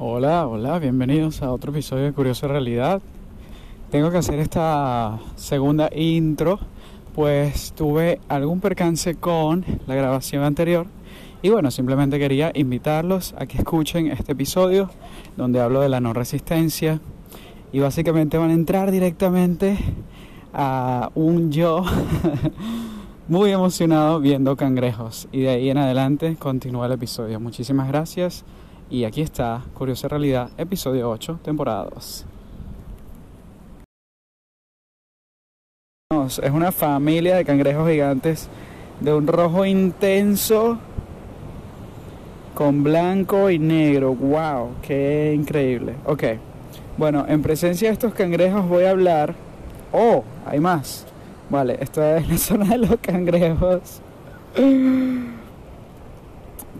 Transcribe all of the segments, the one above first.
Hola, hola, bienvenidos a otro episodio de Curiosa Realidad. Tengo que hacer esta segunda intro, pues tuve algún percance con la grabación anterior y bueno, simplemente quería invitarlos a que escuchen este episodio donde hablo de la no resistencia y básicamente van a entrar directamente a un yo muy emocionado viendo cangrejos y de ahí en adelante continúa el episodio. Muchísimas gracias. Y aquí está, Curiosa Realidad, episodio 8, temporada 2. Es una familia de cangrejos gigantes de un rojo intenso con blanco y negro. ¡Wow! ¡Qué increíble! Ok, bueno, en presencia de estos cangrejos voy a hablar. ¡Oh! Hay más. Vale, esto es la zona de los cangrejos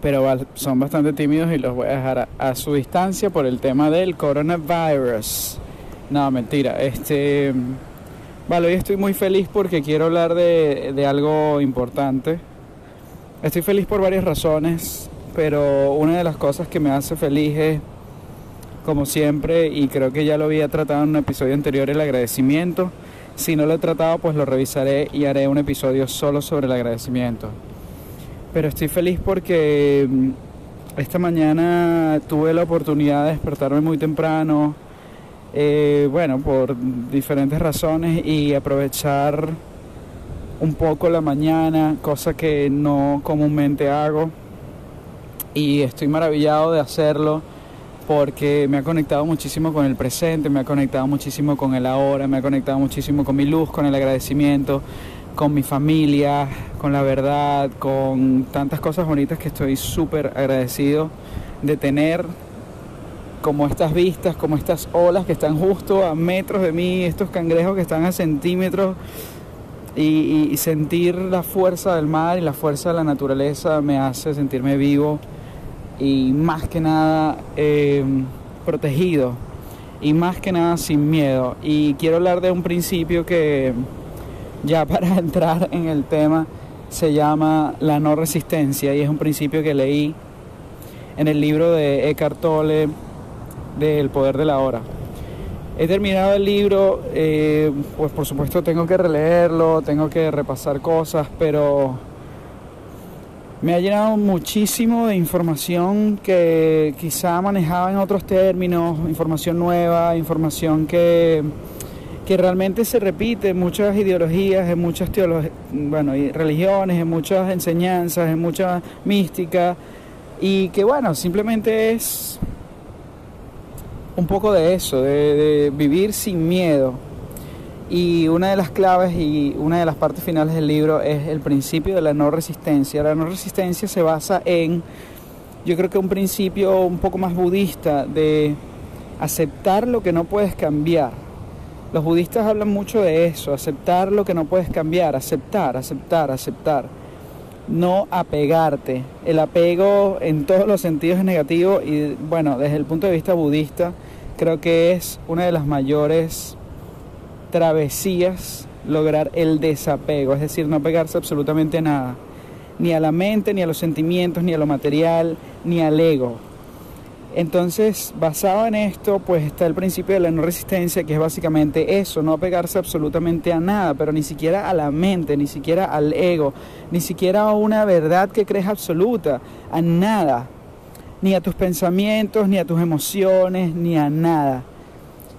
pero son bastante tímidos y los voy a dejar a, su distancia por el tema del coronavirus. No, mentira. Este, vale, hoy estoy muy feliz porque quiero hablar de, de algo importante. Estoy feliz por varias razones, pero una de las cosas que me hace feliz es, como siempre, y creo que ya lo había tratado en un episodio anterior, el agradecimiento. Si no lo he tratado, pues lo revisaré y haré un episodio solo sobre el agradecimiento pero estoy feliz porque mm, esta mañana tuve la oportunidad de despertarme muy temprano, eh, bueno, por diferentes razones y aprovechar un poco la mañana, cosa que no comúnmente hago. Y estoy maravillado de hacerlo porque me ha conectado muchísimo con el presente, me ha conectado muchísimo con el ahora, me ha conectado muchísimo con mi luz, con el agradecimiento, con mi familia, con la verdad, con tantas cosas bonitas que estoy súper agradecido de tener, como estas vistas, como estas olas que están justo a metros de mí, estos cangrejos que están a centímetros. Y, sentir la fuerza del mar y la fuerza de la naturaleza me hace sentirme vivo y más que nada eh, protegido y más que nada sin miedo. Y quiero hablar de un principio que ya para entrar en el tema, se llama la no resistencia y es un principio que leí en el libro de Eckhart Tolle del poder de la hora. He terminado el libro, eh, pues por supuesto tengo que releerlo, tengo que repasar cosas, pero me ha llenado muchísimo de información que quizá manejaba en otros términos, información nueva, información que que realmente se repite en muchas ideologías, en muchas bueno, religiones, en muchas enseñanzas, en mucha mística, y que bueno, simplemente es un poco de eso, de, vivir sin miedo. Y una de las claves y una de las partes finales del libro es el principio de la no resistencia. La no resistencia se basa en, yo creo que un principio un poco más budista de aceptar lo que no puedes cambiar los budistas hablan mucho de eso, aceptar lo que no puedes cambiar, aceptar, aceptar, aceptar. No apegarte. El apego en todos los sentidos es negativo y bueno, desde el punto de vista budista creo que es una de las mayores travesías lograr el desapego, es decir, no apegarse absolutamente a nada, ni a la mente, ni a los sentimientos, ni a lo material, ni al ego. Entonces, basado en esto, pues está el principio de la no resistencia, que es básicamente eso, no apegarse absolutamente a nada, pero ni siquiera a la mente, ni siquiera al ego, ni siquiera a una verdad que crees absoluta, a nada, ni a tus pensamientos, ni a tus emociones, ni a nada.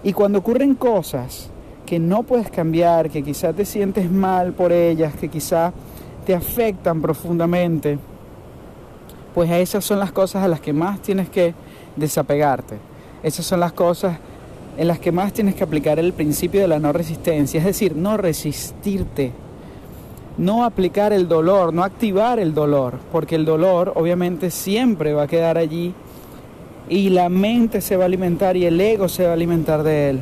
Y cuando ocurren cosas que no puedes cambiar, que quizás te sientes mal por ellas, que quizá te afectan profundamente, pues esas son las cosas a las que más tienes que desapegarte. Esas son las cosas en las que más tienes que aplicar el principio de la no resistencia, es decir, no resistirte, no aplicar el dolor, no activar el dolor, porque el dolor obviamente siempre va a quedar allí y la mente se va a alimentar y el ego se va a alimentar de él.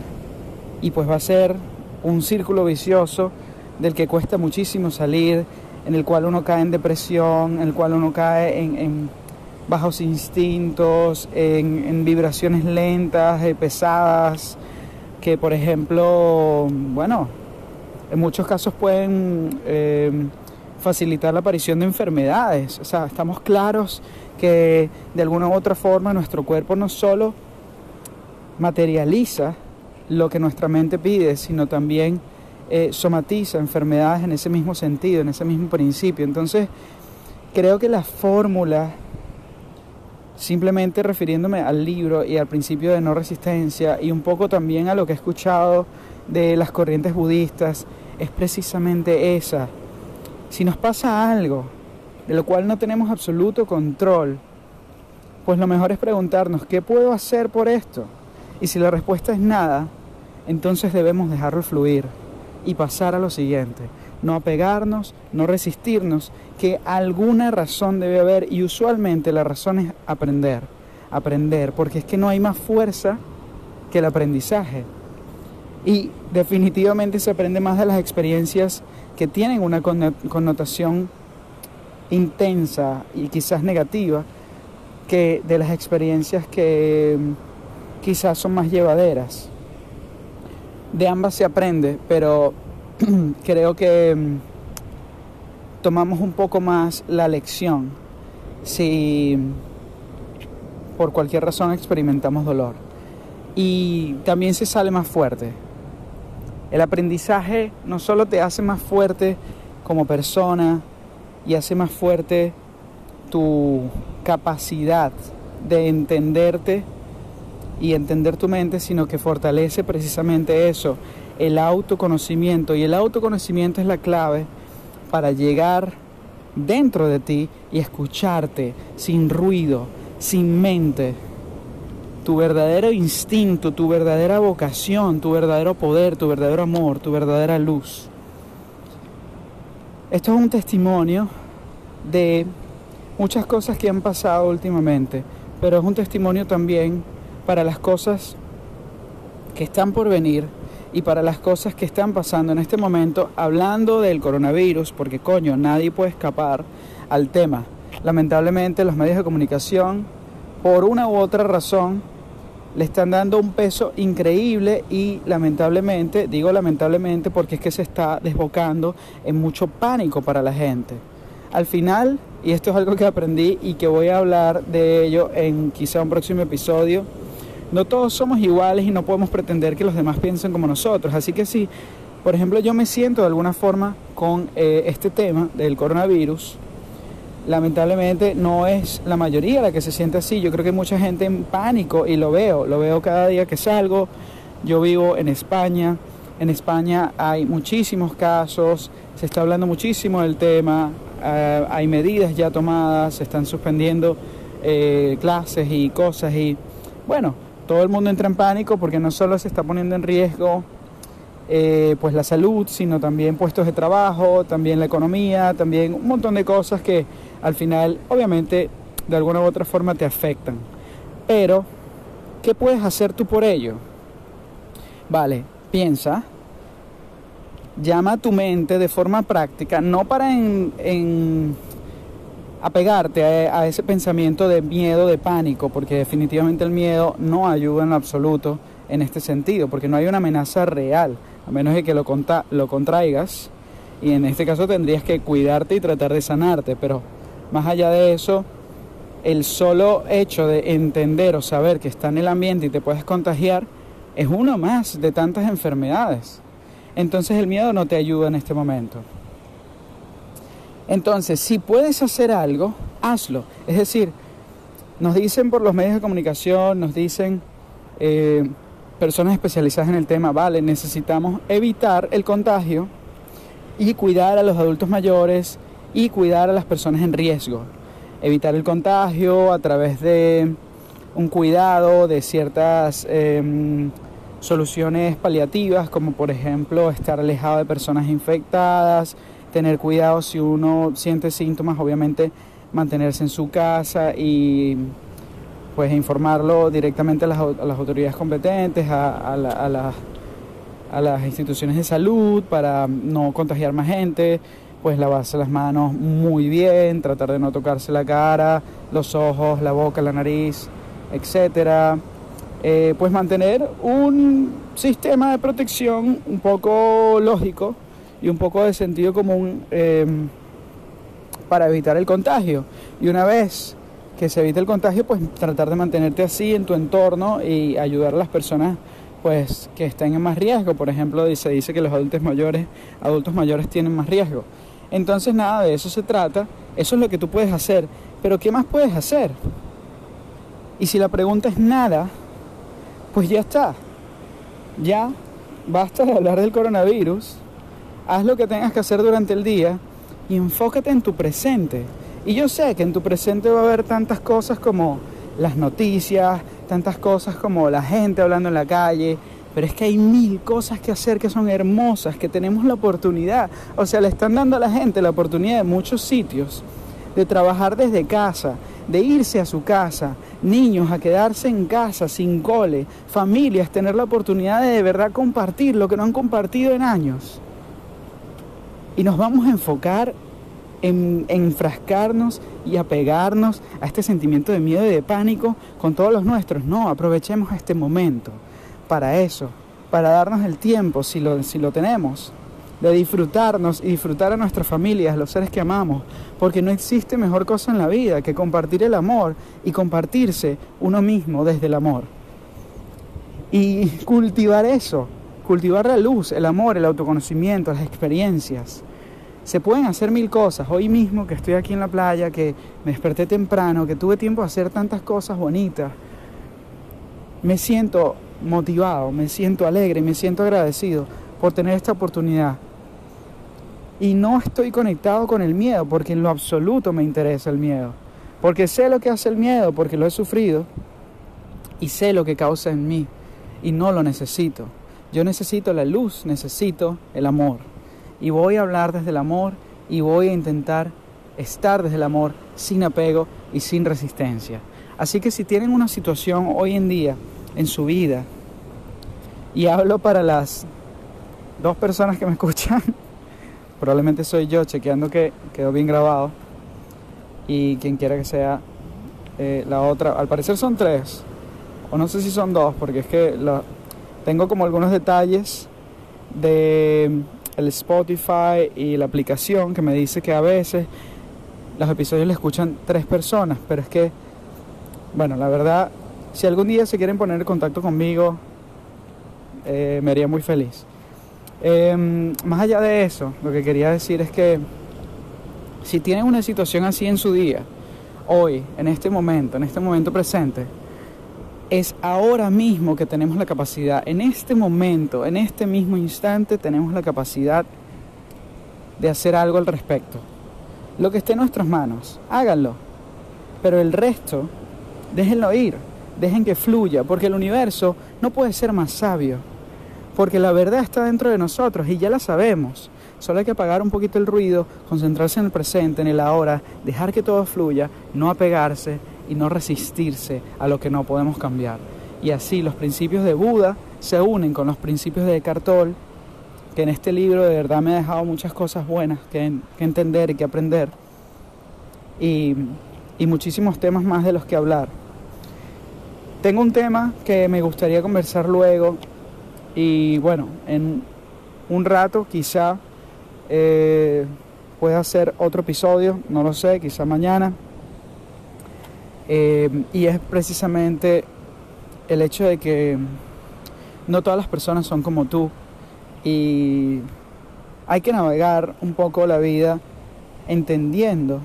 Y pues va a ser un círculo vicioso del que cuesta muchísimo salir, en el cual uno cae en depresión, en el cual uno cae en, bajos instintos, en, vibraciones lentas, eh, pesadas, que por ejemplo, bueno, en muchos casos pueden eh, facilitar la aparición de enfermedades. O sea, estamos claros que de alguna u otra forma nuestro cuerpo no solo materializa lo que nuestra mente pide, sino también eh, somatiza enfermedades en ese mismo sentido, en ese mismo principio. Entonces, creo que la fórmula, simplemente refiriéndome al libro y al principio de no resistencia y un poco también a lo que he escuchado de las corrientes budistas, es precisamente esa. Si nos pasa algo de lo cual no tenemos absoluto control, pues lo mejor es preguntarnos, ¿qué puedo hacer por esto? Y si la respuesta es nada, entonces debemos dejarlo fluir y pasar a lo siguiente. No apegarnos, no resistirnos, que alguna razón debe haber y usualmente la razón es aprender, aprender, porque es que no hay más fuerza que el aprendizaje. Y definitivamente se aprende más de las experiencias que tienen una connotación intensa y quizás negativa que de las experiencias que mm, quizás son más llevaderas de ambas se aprende, pero creo que mm, tomamos un poco más la lección si por cualquier razón experimentamos dolor. Y también se sale más fuerte. El aprendizaje no solo te hace más fuerte como persona y hace más fuerte tu capacidad de entenderte y entender tu mente, sino que fortalece precisamente eso, el autoconocimiento. Y el autoconocimiento es la clave para llegar dentro de ti y escucharte sin ruido, sin mente. Tu verdadero instinto, tu verdadera vocación, tu verdadero poder, tu verdadero amor, tu verdadera luz. Esto es un testimonio de muchas cosas que han pasado últimamente, pero es un testimonio también para las cosas que están por venir y para las cosas que están pasando en este momento, hablando del coronavirus, porque coño, nadie puede escapar al tema. Lamentablemente los medios de comunicación, por una u otra razón, le están dando un peso increíble y lamentablemente, digo lamentablemente porque es que se está desbocando en mucho pánico para la gente. Al final, y esto es algo que aprendí y que voy a hablar de ello en quizá un próximo episodio, no todos somos iguales y no podemos pretender que los demás piensen como nosotros. Así que si, por ejemplo, yo me siento de alguna forma con eh, este tema del coronavirus, lamentablemente no es la mayoría la que se siente así. Yo creo que hay mucha gente en pánico y lo veo, lo veo cada día que salgo. Yo vivo en España. En España hay muchísimos casos, se está hablando muchísimo del tema, eh, hay medidas ya tomadas, se están suspendiendo eh, clases y cosas y bueno, todo el mundo entra en pánico porque no solo se está poniendo en riesgo eh, pues la salud, sino también puestos de trabajo, también la economía, también un montón de cosas que al final obviamente de alguna u otra forma te afectan. Pero, ¿qué puedes hacer tú por ello? Vale, piensa, llama a tu mente de forma práctica, no para en apegarte a, ese pensamiento de miedo, de pánico, porque definitivamente el miedo no ayuda en absoluto en este sentido, porque no hay una amenaza real, a menos de que lo, lo contraigas, y en este caso tendrías que cuidarte y tratar de sanarte, pero más allá de eso, el solo hecho de entender o saber que está en el ambiente y te puedes contagiar es uno más de tantas enfermedades. Entonces el miedo no te ayuda en este momento. Entonces, si puedes hacer algo, hazlo. Es decir, nos dicen por los medios de comunicación, nos dicen eh, personas especializadas en el tema, vale, necesitamos evitar el contagio y cuidar a los adultos mayores y cuidar a las personas en riesgo. Evitar el contagio a través de un cuidado de ciertas em, soluciones paliativas, como por ejemplo estar alejado de personas infectadas, tener cuidado si uno siente síntomas, obviamente mantenerse en su casa y pues informarlo directamente a las, autoridades competentes, a, a, las instituciones de salud para no contagiar más gente, pues lavarse las manos muy bien, tratar de no tocarse la cara, los ojos, la boca, la nariz, etcétera. Eh, pues mantener un sistema de protección un poco lógico y un poco de sentido común em, para evitar el contagio. Y una vez que se evite el contagio, pues tratar de mantenerte así en tu entorno y ayudar a las personas pues que estén en más riesgo. Por ejemplo, se dice que los adultos mayores, adultos mayores tienen más riesgo. Entonces nada, de eso se trata, eso es lo que tú puedes hacer, pero ¿qué más puedes hacer? Y si la pregunta es nada, pues ya está. Ya basta de hablar del coronavirus, haz lo que tengas que hacer durante el día y enfócate en tu presente. Y yo sé que en tu presente va a haber tantas cosas como las noticias, tantas cosas como la gente hablando en la calle, pero es que hay mil cosas que hacer que son hermosas, que tenemos la oportunidad, o sea, le están dando a la gente la oportunidad de muchos sitios de trabajar desde casa, de irse a su casa, niños a quedarse en casa sin cole, familias tener la oportunidad de de verdad compartir lo que no han compartido en años. Y nos vamos a enfocar en, enfrascarnos y apegarnos a este sentimiento de miedo y de pánico con todos los nuestros. No, aprovechemos este momento para eso, para darnos el tiempo, si lo, si lo tenemos, de disfrutarnos y disfrutar a nuestras familias, los seres que amamos, porque no existe mejor cosa en la vida que compartir el amor y compartirse uno mismo desde el amor. Y cultivar eso, cultivar la luz, el amor, el autoconocimiento, las experiencias. Se pueden hacer mil cosas. Hoy mismo que estoy aquí en la playa, que me desperté temprano, que tuve tiempo de hacer tantas cosas bonitas, me siento motivado, me siento alegre, me siento agradecido por tener esta oportunidad. Y no estoy conectado con el miedo porque en lo absoluto me interesa el miedo. Porque sé lo que hace el miedo, porque lo he sufrido y sé lo que causa en mí y no lo necesito. Yo necesito la luz, necesito el amor y voy a hablar desde el amor y voy a intentar estar desde el amor sin apego y sin resistencia. Así que si tienen una situación hoy en día en su vida, y hablo para las dos personas que me escuchan, probablemente soy yo chequeando que quedó bien grabado, y quien quiera que sea eh, la otra, al parecer son tres, o no sé si son dos, porque es que tengo como algunos detalles de el Spotify y la aplicación que me dice que a veces los episodios le escuchan tres personas, pero es que, bueno, la verdad, si algún día se quieren poner en contacto conmigo, eh, me haría muy feliz. Em, más allá de eso, lo que quería decir es que si tienen una situación así en su día, hoy, en este momento, en este momento presente, es ahora mismo que tenemos la capacidad, en este momento, en este mismo instante, tenemos la capacidad de hacer algo al respecto. Lo que esté en nuestras manos, háganlo. Pero el resto, déjenlo ir, dejen que fluya, porque el universo no puede ser más sabio, porque la verdad está dentro de nosotros y ya la sabemos. Solo hay que apagar un poquito el ruido, concentrarse en el presente, en el ahora, dejar que todo fluya, no apegarse y no resistirse a lo que no podemos cambiar. Y así los principios de Buda se unen con los principios de Eckhart que en este libro de verdad me ha dejado muchas cosas buenas que, entender y que aprender, y, y muchísimos temas más de los que hablar. Tengo un tema que me gustaría conversar luego y bueno, en un rato quizá eh, pueda hacer otro episodio, no lo sé, quizá mañana. Eh, y es precisamente el hecho de que no todas las personas son como tú. Y hay que navegar un poco la vida entendiendo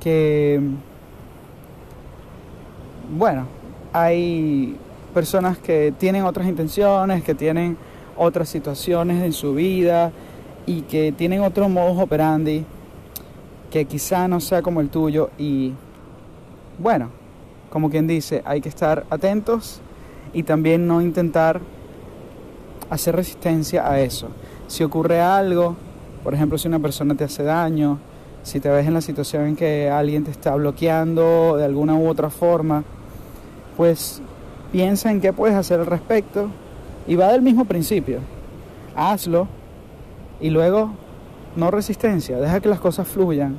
que, bueno, hay personas que tienen otras intenciones, que tienen otras situaciones en su vida y que tienen otro modo operandi que quizá no sea como el tuyo y bueno, como quien dice, hay que estar atentos y también no intentar hacer resistencia a eso. Si ocurre algo, por ejemplo, si una persona te hace daño, si te ves en la situación en que alguien te está bloqueando de alguna u otra forma, pues piensa en qué puedes hacer al respecto y va del mismo principio. Hazlo y luego no resistencia, deja que las cosas fluyan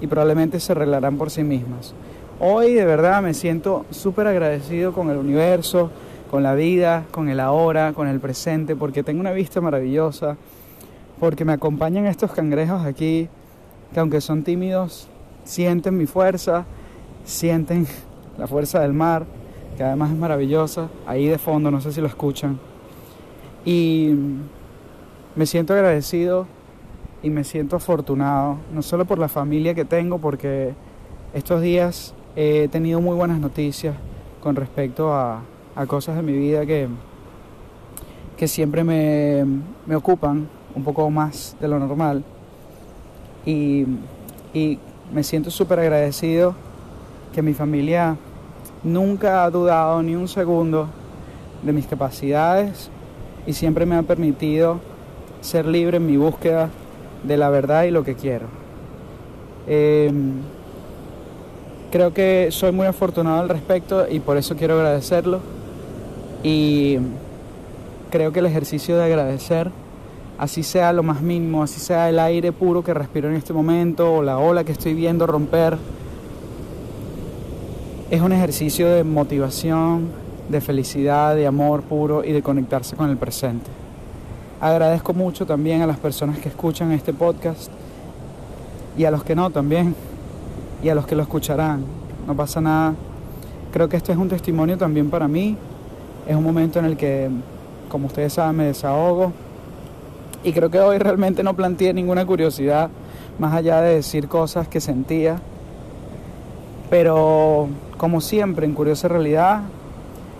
y probablemente se arreglarán por sí mismas. Hoy de verdad me siento súper agradecido con el universo, con la vida, con el ahora, con el presente, porque tengo una vista maravillosa, porque me acompañan estos cangrejos aquí, que aunque son tímidos, sienten mi fuerza sienten la fuerza del mar, que además es maravillosa, ahí de fondo, no sé si lo escuchan. Y me siento agradecido y me siento afortunado, no solo por la familia que tengo, porque estos días he tenido muy buenas noticias con respecto a, cosas de mi vida que, que siempre me, me ocupan un poco más de lo normal. Y, y me siento súper agradecido que mi familia nunca ha dudado ni un segundo de mis capacidades y siempre me ha permitido ser libre en mi búsqueda de la verdad y lo que quiero. Em, creo que soy muy afortunado al respecto y por eso quiero agradecerlo. Y creo que el ejercicio de agradecer, así sea lo más mínimo, así sea el aire puro que respiro en este momento o la ola que estoy viendo romper, es un ejercicio de motivación, de felicidad, de amor puro y de conectarse con el presente. Agradezco mucho también a las personas que escuchan este podcast y a los que no también y a los que lo escucharán. No pasa nada. Creo que este es un testimonio también para mí. Es un momento en el que, como ustedes saben, me desahogo. Y creo que hoy realmente no planteé ninguna curiosidad más allá de decir cosas que sentía. Pero como siempre, en Curiosa Realidad,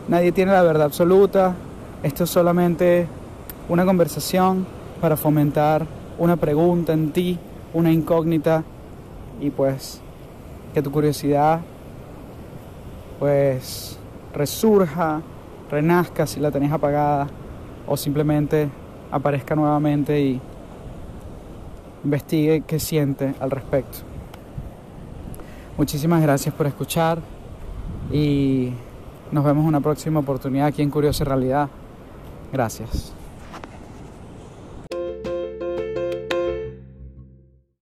nadie tiene la verdad absoluta. Esto es solamente una conversación para fomentar una pregunta en ti, una incógnita y pues que tu curiosidad pues resurja, renazca si la tenés apagada o simplemente aparezca nuevamente y investigue qué siente al respecto. Muchísimas gracias por escuchar y nos vemos en una próxima oportunidad aquí en Curiosa Realidad. Gracias.